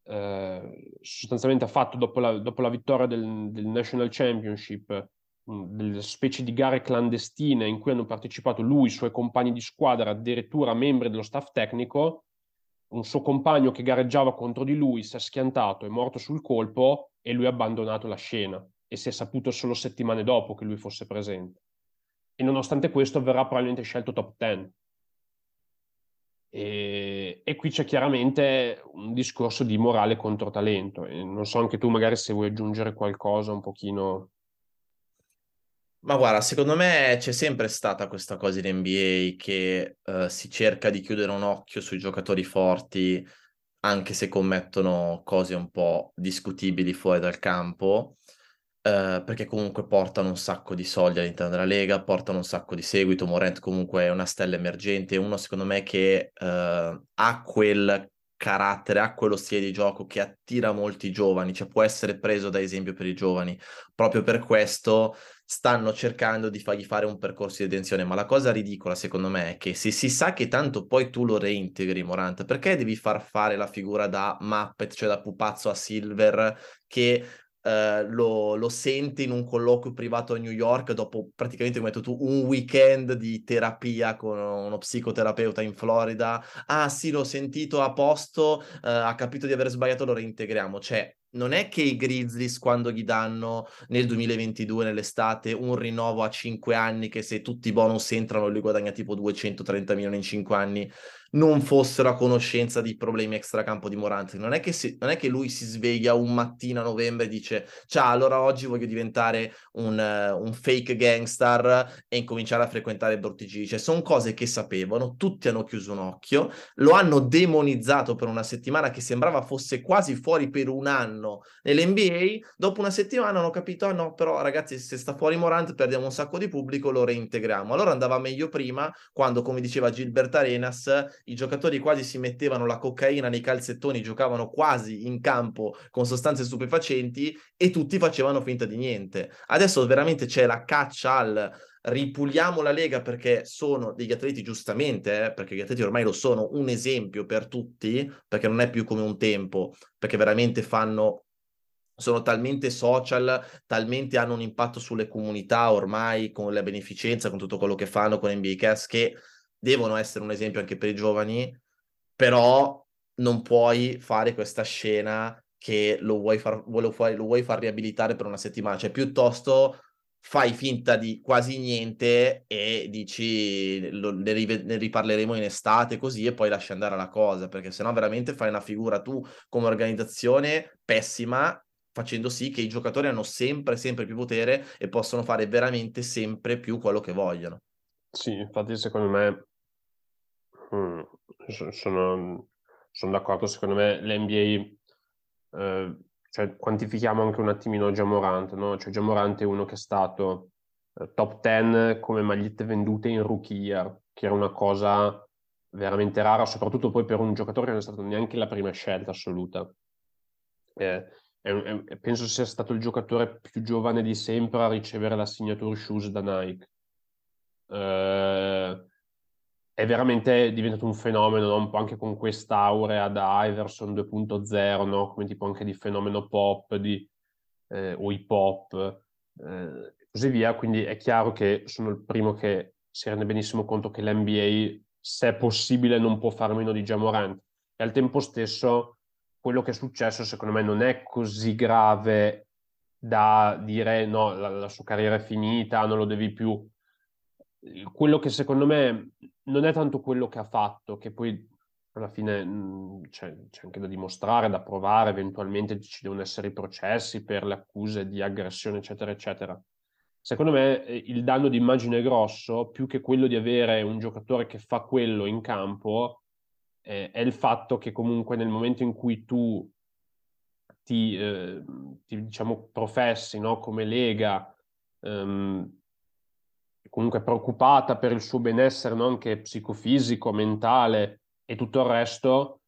Eh, sostanzialmente ha fatto dopo la, dopo la vittoria del, del, National Championship delle specie di gare clandestine in cui hanno partecipato lui, i suoi compagni di squadra, addirittura membri dello staff tecnico, un suo compagno che gareggiava contro di lui si è schiantato, è morto sul colpo e lui ha abbandonato la scena e si è saputo solo settimane dopo che lui fosse presente. E nonostante questo verrà probabilmente scelto top 10. E, e, qui c'è chiaramente un discorso di morale contro talento. E non so anche tu magari se vuoi aggiungere qualcosa un pochino ma guarda, secondo me c'è sempre stata questa cosa in NBA che uh, si cerca di chiudere un occhio sui giocatori forti, anche se commettono cose un po' discutibili fuori dal campo, uh, perché comunque portano un sacco di soldi all'interno della Lega, portano un sacco di seguito. Morant comunque è una stella emergente, uno secondo me che uh, ha quel carattere, ha quello stile di gioco che attira molti giovani, cioè può essere preso da esempio per i giovani. Proprio per questo stanno cercando di fargli fare un percorso di redenzione, ma la cosa ridicola secondo me è che se si sa che tanto poi tu lo reintegri Morant, perché devi far fare la figura da Muppet, cioè da pupazzo a Silver, che Uh, lo, lo, sente in un colloquio privato a New York dopo praticamente, come hai detto tu, un weekend di terapia con uno psicoterapeuta in Florida. Ah sì, l'ho sentito a posto, uh, ha capito di aver sbagliato, lo reintegriamo. Cioè, non è che i Grizzlies quando gli danno nel 2022 nell'estate un rinnovo a 5 anni che se tutti i bonus entrano lui guadagna tipo 230 milioni in 5 anni non fossero a conoscenza di problemi extracampo di Morant. Non è, che si, non è che lui si sveglia un mattino a novembre e dice ciao, allora oggi voglio diventare un, uh, un fake gangstar e incominciare a frequentare brutti giri. Cioè, sono cose che sapevano, tutti hanno chiuso un occhio, lo hanno demonizzato per una settimana che sembrava fosse quasi fuori per un anno nell'NBA. Dopo una settimana hanno capito, ah no, però ragazzi, se sta fuori Morant perdiamo un sacco di pubblico, lo reintegriamo. Allora andava meglio prima, quando, come diceva Gilbert Arenas, i giocatori quasi si mettevano la cocaina nei calzettoni, giocavano quasi in campo con sostanze stupefacenti e tutti facevano finta di niente. Adesso veramente c'è la caccia al ripuliamo la Lega perché sono degli atleti giustamente, eh, perché gli atleti ormai lo sono, un esempio per tutti, perché non è più come un tempo, perché veramente fanno sono talmente social, talmente hanno un impatto sulle comunità ormai con la beneficenza, con tutto quello che fanno con NBA Cast che devono essere un esempio anche per i giovani, però non puoi fare questa scena che lo vuoi far, lo vuoi, lo vuoi far riabilitare per una settimana, cioè piuttosto fai finta di quasi niente e dici lo, ne, rive, ne, riparleremo in estate così e poi lasci andare la cosa, perché sennò veramente fai una figura tu come organizzazione pessima facendo sì che i giocatori hanno sempre, sempre più potere e possono fare veramente sempre più quello che vogliono. Sì, infatti secondo me Mm, sono, sono d'accordo, secondo me l'NBA, eh, cioè, quantifichiamo anche un attimino Jamorant, no? Cioè Jamorant è uno che è stato eh, top 10 come magliette vendute in rookie year, che era una cosa veramente rara, soprattutto poi per un giocatore che non è stato neanche la prima scelta assoluta. Eh, è, è, penso sia stato il giocatore più giovane di sempre a ricevere la signature shoes da Nike. Eh, è veramente diventato un fenomeno, no? un po' anche con quest'aurea da Iverson 2.0, no? come tipo anche di fenomeno pop di, eh, o hip hop, eh, così via. Quindi è chiaro che sono il primo che si rende benissimo conto che l'NBA, se è possibile, non può fare meno di Jamorant. E al tempo stesso, quello che è successo, secondo me, non è così grave da dire no, la, la sua carriera è finita, non lo devi più quello che secondo me non è tanto quello che ha fatto, che poi alla fine mh, c'è, c'è, anche da dimostrare, da provare, eventualmente ci devono essere i processi per le accuse di aggressione, eccetera, eccetera. Secondo me eh, il danno di immagine grosso, più che quello di avere un giocatore che fa quello in campo, eh, è il fatto che comunque nel momento in cui tu ti, eh, ti diciamo, professi no, come lega, ehm, comunque preoccupata per il suo benessere no? anche psicofisico, mentale e tutto il resto,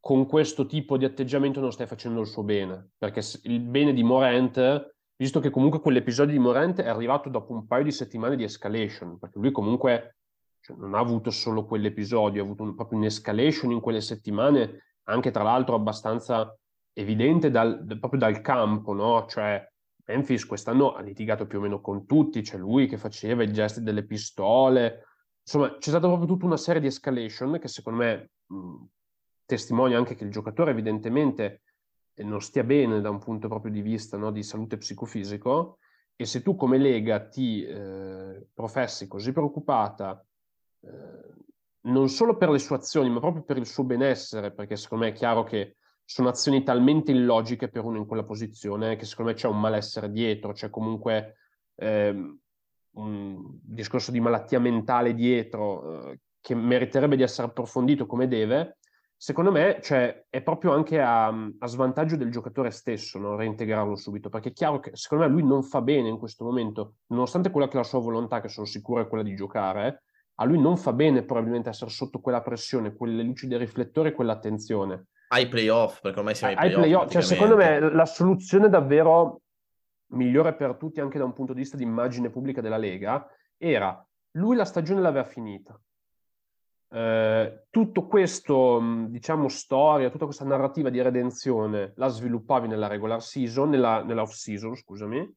con questo tipo di atteggiamento non stai facendo il suo bene, perché il bene di Morant, visto che comunque quell'episodio di Morant è arrivato dopo un paio di settimane di escalation, perché lui comunque cioè, non ha avuto solo quell'episodio, ha avuto un, proprio un'escalation in quelle settimane, anche tra l'altro abbastanza evidente dal, proprio dal campo, no? Cioè Memphis quest'anno ha litigato più o meno con tutti, c'è lui che faceva i gesti delle pistole, insomma c'è stata proprio tutta una serie di escalation che secondo me mh, testimonia anche che il giocatore evidentemente eh, non stia bene da un punto proprio di vista no, di salute psicofisico. E se tu come Lega ti eh, professi così preoccupata eh, non solo per le sue azioni ma proprio per il suo benessere, perché secondo me è chiaro che sono azioni talmente illogiche per uno in quella posizione che secondo me c'è un malessere dietro, c'è comunque eh, un discorso di malattia mentale dietro eh, che meriterebbe di essere approfondito come deve. Secondo me cioè, è proprio anche a, a, svantaggio del giocatore stesso no? reintegrarlo subito, perché è chiaro che secondo me lui non fa bene in questo momento, nonostante quella che è la sua volontà, che sono sicuro è quella di giocare, a lui non fa bene probabilmente essere sotto quella pressione, quelle luci dei riflettori e quell'attenzione ai playoff, perché ormai siamo ai playoff. playoff cioè, secondo me la soluzione davvero migliore per tutti, anche da un punto di vista di immagine pubblica della Lega, era lui la stagione l'aveva finita. Eh, tutto questo, diciamo, storia, tutta questa narrativa di redenzione la sviluppavi nella regular season, nella, nella off season, scusami,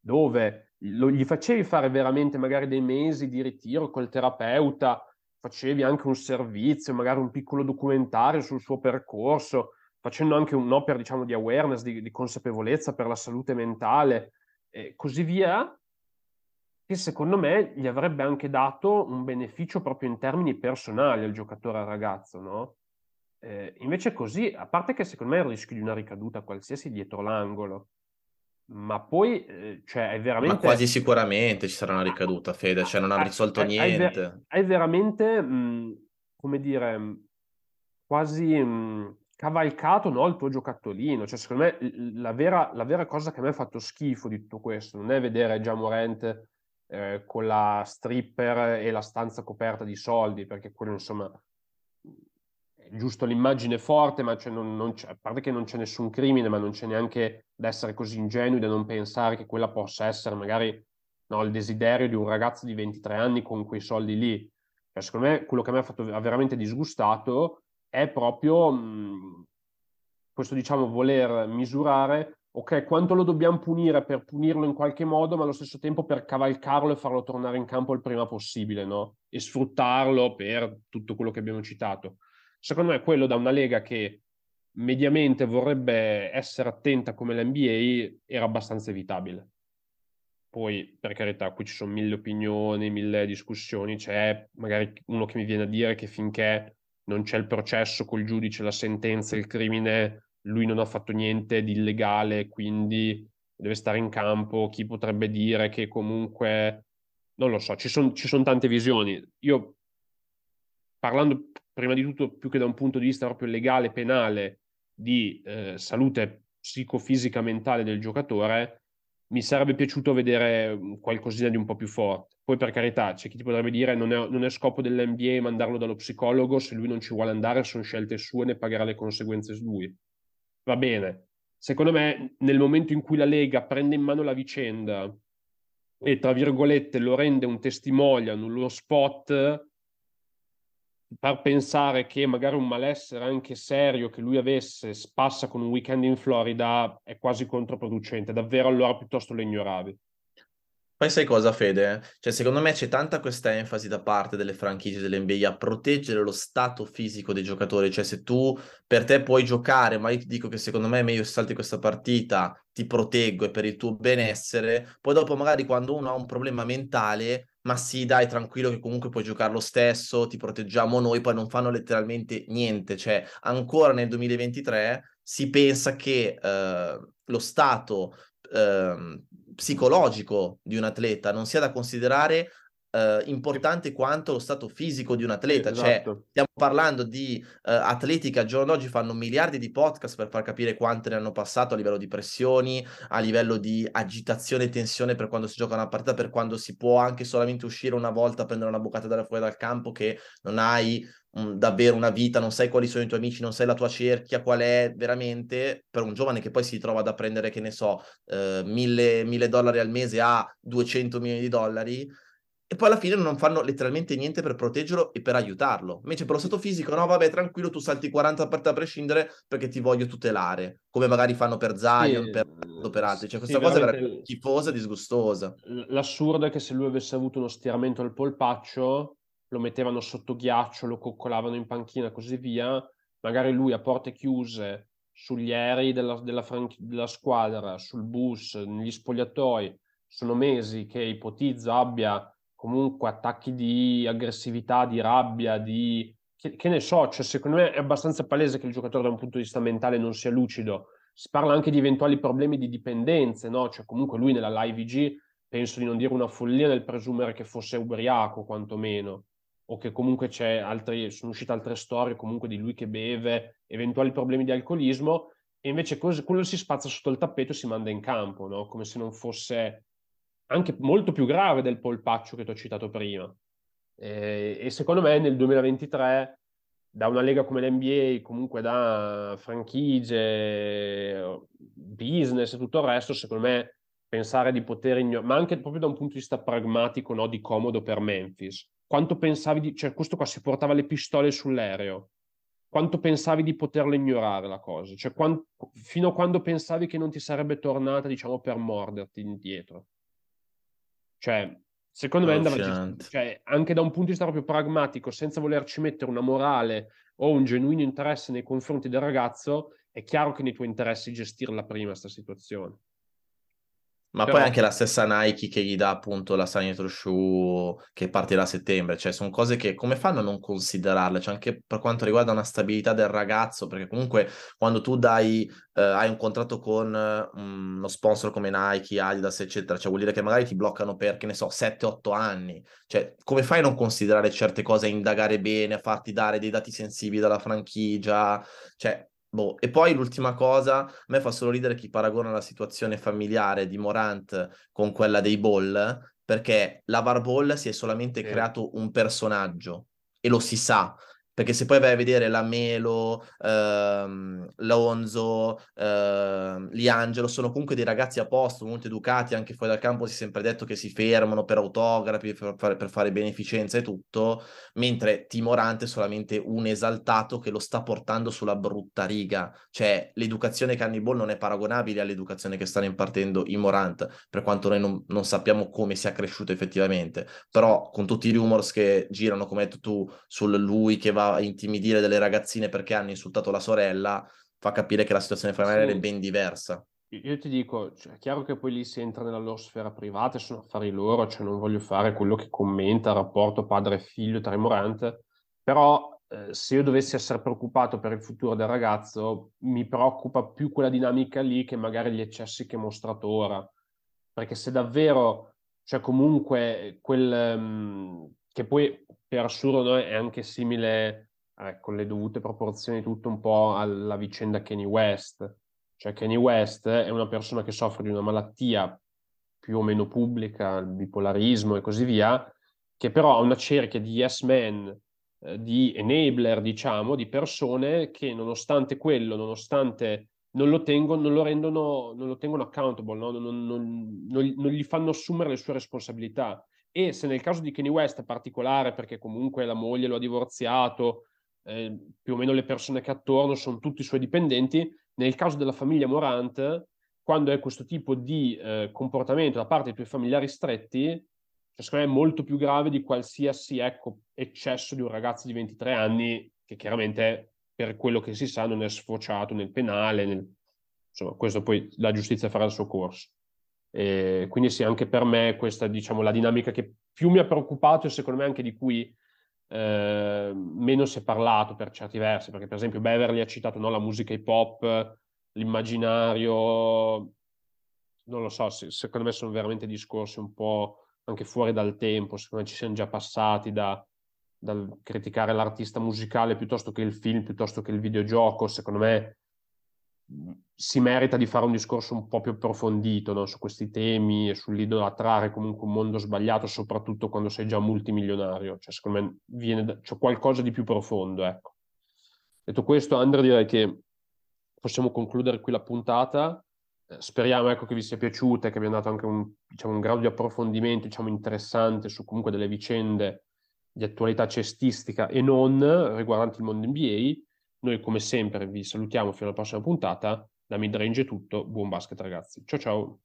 dove lo, gli facevi fare veramente magari dei mesi di ritiro col terapeuta, facevi anche un servizio, magari un piccolo documentario sul suo percorso, facendo anche un'opera, diciamo, di awareness, di, di consapevolezza per la salute mentale e così via, che secondo me gli avrebbe anche dato un beneficio proprio in termini personali al giocatore al ragazzo, no? Eh, invece così, a parte che secondo me è il rischio di una ricaduta qualsiasi dietro l'angolo, ma poi, eh, cioè, è veramente... Ma quasi sicuramente ci sarà una ricaduta, Fede, cioè non ha risolto hai, niente. Hai, hai veramente, mh, come dire, quasi mh, cavalcato no, il tuo giocattolino. Cioè, secondo me, la vera, la vera, cosa che a me ha fatto schifo di tutto questo non è vedere già Morente eh, con la stripper e la stanza coperta di soldi, perché quello, insomma, giusto l'immagine forte, ma non, non a parte che non c'è nessun crimine, ma non c'è neanche da essere così ingenui da non pensare che quella possa essere magari no, il desiderio di un ragazzo di 23 anni con quei soldi lì. Cioè, secondo me quello che mi ha fatto veramente disgustato è proprio mh, questo, diciamo, voler misurare, ok, quanto lo dobbiamo punire per punirlo in qualche modo, ma allo stesso tempo per cavalcarlo e farlo tornare in campo il prima possibile, no? E sfruttarlo per tutto quello che abbiamo citato. Secondo me quello da una lega che mediamente vorrebbe essere attenta come l'NBA era abbastanza evitabile. Poi, per carità, qui ci sono mille opinioni, mille discussioni. C'è magari uno che mi viene a dire che finché non c'è il processo col giudice, la sentenza, il crimine, lui non ha fatto niente di illegale, quindi deve stare in campo. Chi potrebbe dire che comunque... Non lo so, ci sono son tante visioni. Io, parlando prima di tutto più che da un punto di vista proprio legale, penale, di eh, salute psicofisica mentale del giocatore, mi sarebbe piaciuto vedere qualcosina di un po' più forte. Poi per carità, c'è chi ti potrebbe dire non è, non è scopo dell'NBA mandarlo dallo psicologo, se lui non ci vuole andare sono scelte sue, ne pagherà le conseguenze lui. Va bene. Secondo me, nel momento in cui la Lega prende in mano la vicenda e, tra virgolette, lo rende un testimonial, uno spot, far pensare che magari un malessere anche serio che lui avesse passa con un weekend in Florida è quasi controproducente, davvero allora piuttosto lo ignoravi. Poi sai cosa, Fede? Cioè, secondo me c'è tanta questa enfasi da parte delle franchigie dell'NBA a proteggere lo stato fisico dei giocatori. Cioè, se tu per te puoi giocare, ma io ti dico che secondo me è meglio salti questa partita, ti proteggo e per il tuo benessere, poi dopo magari quando uno ha un problema mentale, ma sì, dai, tranquillo che comunque puoi giocare lo stesso, ti proteggiamo noi, poi non fanno letteralmente niente. Cioè, ancora nel 2023 si pensa che eh, lo stato eh, psicologico di un atleta non sia da considerare Uh, importante quanto lo stato fisico di un atleta. Cioè, esatto. Cioè, stiamo parlando di uh, atleti che al giorno d'oggi fanno miliardi di podcast per far capire quante ne hanno passato a livello di pressioni, a livello di agitazione e tensione per quando si gioca una partita, per quando si può anche solamente uscire una volta, prendere una boccata da fuori dal campo che non hai un, davvero una vita, non sai quali sono i tuoi amici, non sai la tua cerchia, qual è veramente per un giovane che poi si trova da prendere, che ne so, uh, mille, mille dollari al mese a 200 milioni di dollari e poi alla fine non fanno letteralmente niente per proteggerlo e per aiutarlo. Invece per lo stato fisico, no, vabbè, tranquillo, tu salti 40 partite a prescindere perché ti voglio tutelare, come magari fanno per Zion, Sì, per, per altri. Cioè, questa sì, cosa è veramente veramente tifosa e disgustosa. L'assurdo è che se lui avesse avuto uno stiramento al polpaccio, lo mettevano sotto ghiaccio, lo coccolavano in panchina e così via, magari lui a porte chiuse, sugli aerei della, della, franch- della squadra, sul bus, negli spogliatoi, sono mesi che ipotizzo abbia comunque attacchi di aggressività, di rabbia, di... Che, che ne so, cioè secondo me è abbastanza palese che il giocatore da un punto di vista mentale non sia lucido. Si parla anche di eventuali problemi di dipendenze, no? Cioè comunque lui nella live IG penso di non dire una follia nel presumere che fosse ubriaco, quantomeno, o che comunque altri, sono uscite altre storie comunque di lui che beve, eventuali problemi di alcolismo, e invece quello si spazza sotto il tappeto e si manda in campo, no? Come se non fosse anche molto più grave del polpaccio che ti ho citato prima. E, e secondo me nel 2023, da una lega come l'NBA, comunque da franchigie, business e tutto il resto, secondo me pensare di poter ignorare, ma anche proprio da un punto di vista pragmatico, no, di comodo per Memphis. Quanto pensavi di, cioè questo qua si portava le pistole sull'aereo, quanto pensavi di poterlo ignorare la cosa? Cioè, quando, fino a quando pensavi che non ti sarebbe tornata, diciamo, per morderti indietro? Cioè, secondo me andava gestito, cioè, anche da un punto di vista proprio pragmatico, senza volerci mettere una morale o un genuino interesse nei confronti del ragazzo, è chiaro che nei tuoi interessi gestirla prima questa situazione. Ma Però... poi anche la stessa Nike che gli dà appunto la signature shoe che partirà a settembre, cioè sono cose che come fanno a non considerarle? Cioè anche per quanto riguarda una stabilità del ragazzo, perché comunque quando tu dai, eh, hai un contratto con um, uno sponsor come Nike, Adidas, eccetera, cioè vuol dire che magari ti bloccano per, che ne so, 7-8 anni. Cioè come fai a non considerare certe cose, a indagare bene, a farti dare dei dati sensibili dalla franchigia? Cioè Boh. E poi l'ultima cosa, a me fa solo ridere chi paragona la situazione familiare di Morant con quella dei Ball, perché la Ball si è solamente sì. creato un personaggio e lo si sa, perché se poi vai a vedere la Melo, ehm, Lonzo, ehm, Liangelo, sono comunque dei ragazzi a posto, molto educati, anche fuori dal campo si è sempre detto che si fermano per autografi, per fare, per fare beneficenza e tutto, mentre Timorante è solamente un esaltato che lo sta portando sulla brutta riga, cioè l'educazione che hanno i Ball non è paragonabile all'educazione che stanno impartendo i Morant, per quanto noi non, non sappiamo come sia cresciuto effettivamente, però con tutti i rumors che girano, come hai detto tu, sul lui che va a intimidire delle ragazzine perché hanno insultato la sorella, fa capire che la situazione familiare sì. è ben diversa. Io ti dico, cioè, è chiaro che poi lì si entra nella loro sfera privata, sono affari loro, cioè non voglio fare quello che commenta il rapporto padre-figlio tra i Morant, però eh, se io dovessi essere preoccupato per il futuro del ragazzo, mi preoccupa più quella dinamica lì che magari gli eccessi che mostrato ora, perché se davvero, cioè comunque quel, um, che poi per assurdo è anche simile, eh, con le dovute proporzioni, tutto un po' alla vicenda Kanye West. Cioè Kanye West è una persona che soffre di una malattia più o meno pubblica, il bipolarismo e così via, che però ha una cerchia di yes men, eh, di enabler, diciamo, di persone che nonostante quello, nonostante non lo tengono, non lo rendono, non lo tengono accountable, no? non, non, non, gli fanno assumere le sue responsabilità e se nel caso di Kanye West è particolare perché comunque la moglie lo ha divorziato, eh, più o meno le persone che attorno sono tutti i suoi dipendenti, nel caso della famiglia Morant, quando è questo tipo di eh, comportamento da parte dei tuoi familiari stretti, secondo me è molto più grave di qualsiasi ecco, eccesso di un ragazzo di 23 anni che chiaramente per quello che si sa non è sfociato nel penale, nel... insomma questo poi la giustizia farà il suo corso. E quindi sì, anche per me questa diciamo la dinamica che più mi ha preoccupato e secondo me anche di cui eh, meno si è parlato per certi versi, perché per esempio Beverly ha citato no, la musica hip hop, l'immaginario, non lo so, se, secondo me sono veramente discorsi un po' anche fuori dal tempo, secondo me ci siamo già passati da, dal criticare l'artista musicale piuttosto che il film, piuttosto che il videogioco, secondo me si merita di fare un discorso un po' più approfondito no? su questi temi e sull'idolatrare comunque un mondo sbagliato, soprattutto quando sei già multimilionario. Cioè, secondo me viene da... c'è qualcosa di più profondo, ecco. Detto questo, Andrea, direi che possiamo concludere qui la puntata. speriamo ecco, che vi sia piaciuta e che abbiamo dato anche un, diciamo, un grado di approfondimento diciamo, interessante su comunque delle vicende di attualità cestistica e non riguardanti il mondo NBA. Noi come sempre vi salutiamo fino alla prossima puntata. Da Midrange è tutto, buon basket ragazzi. Ciao ciao!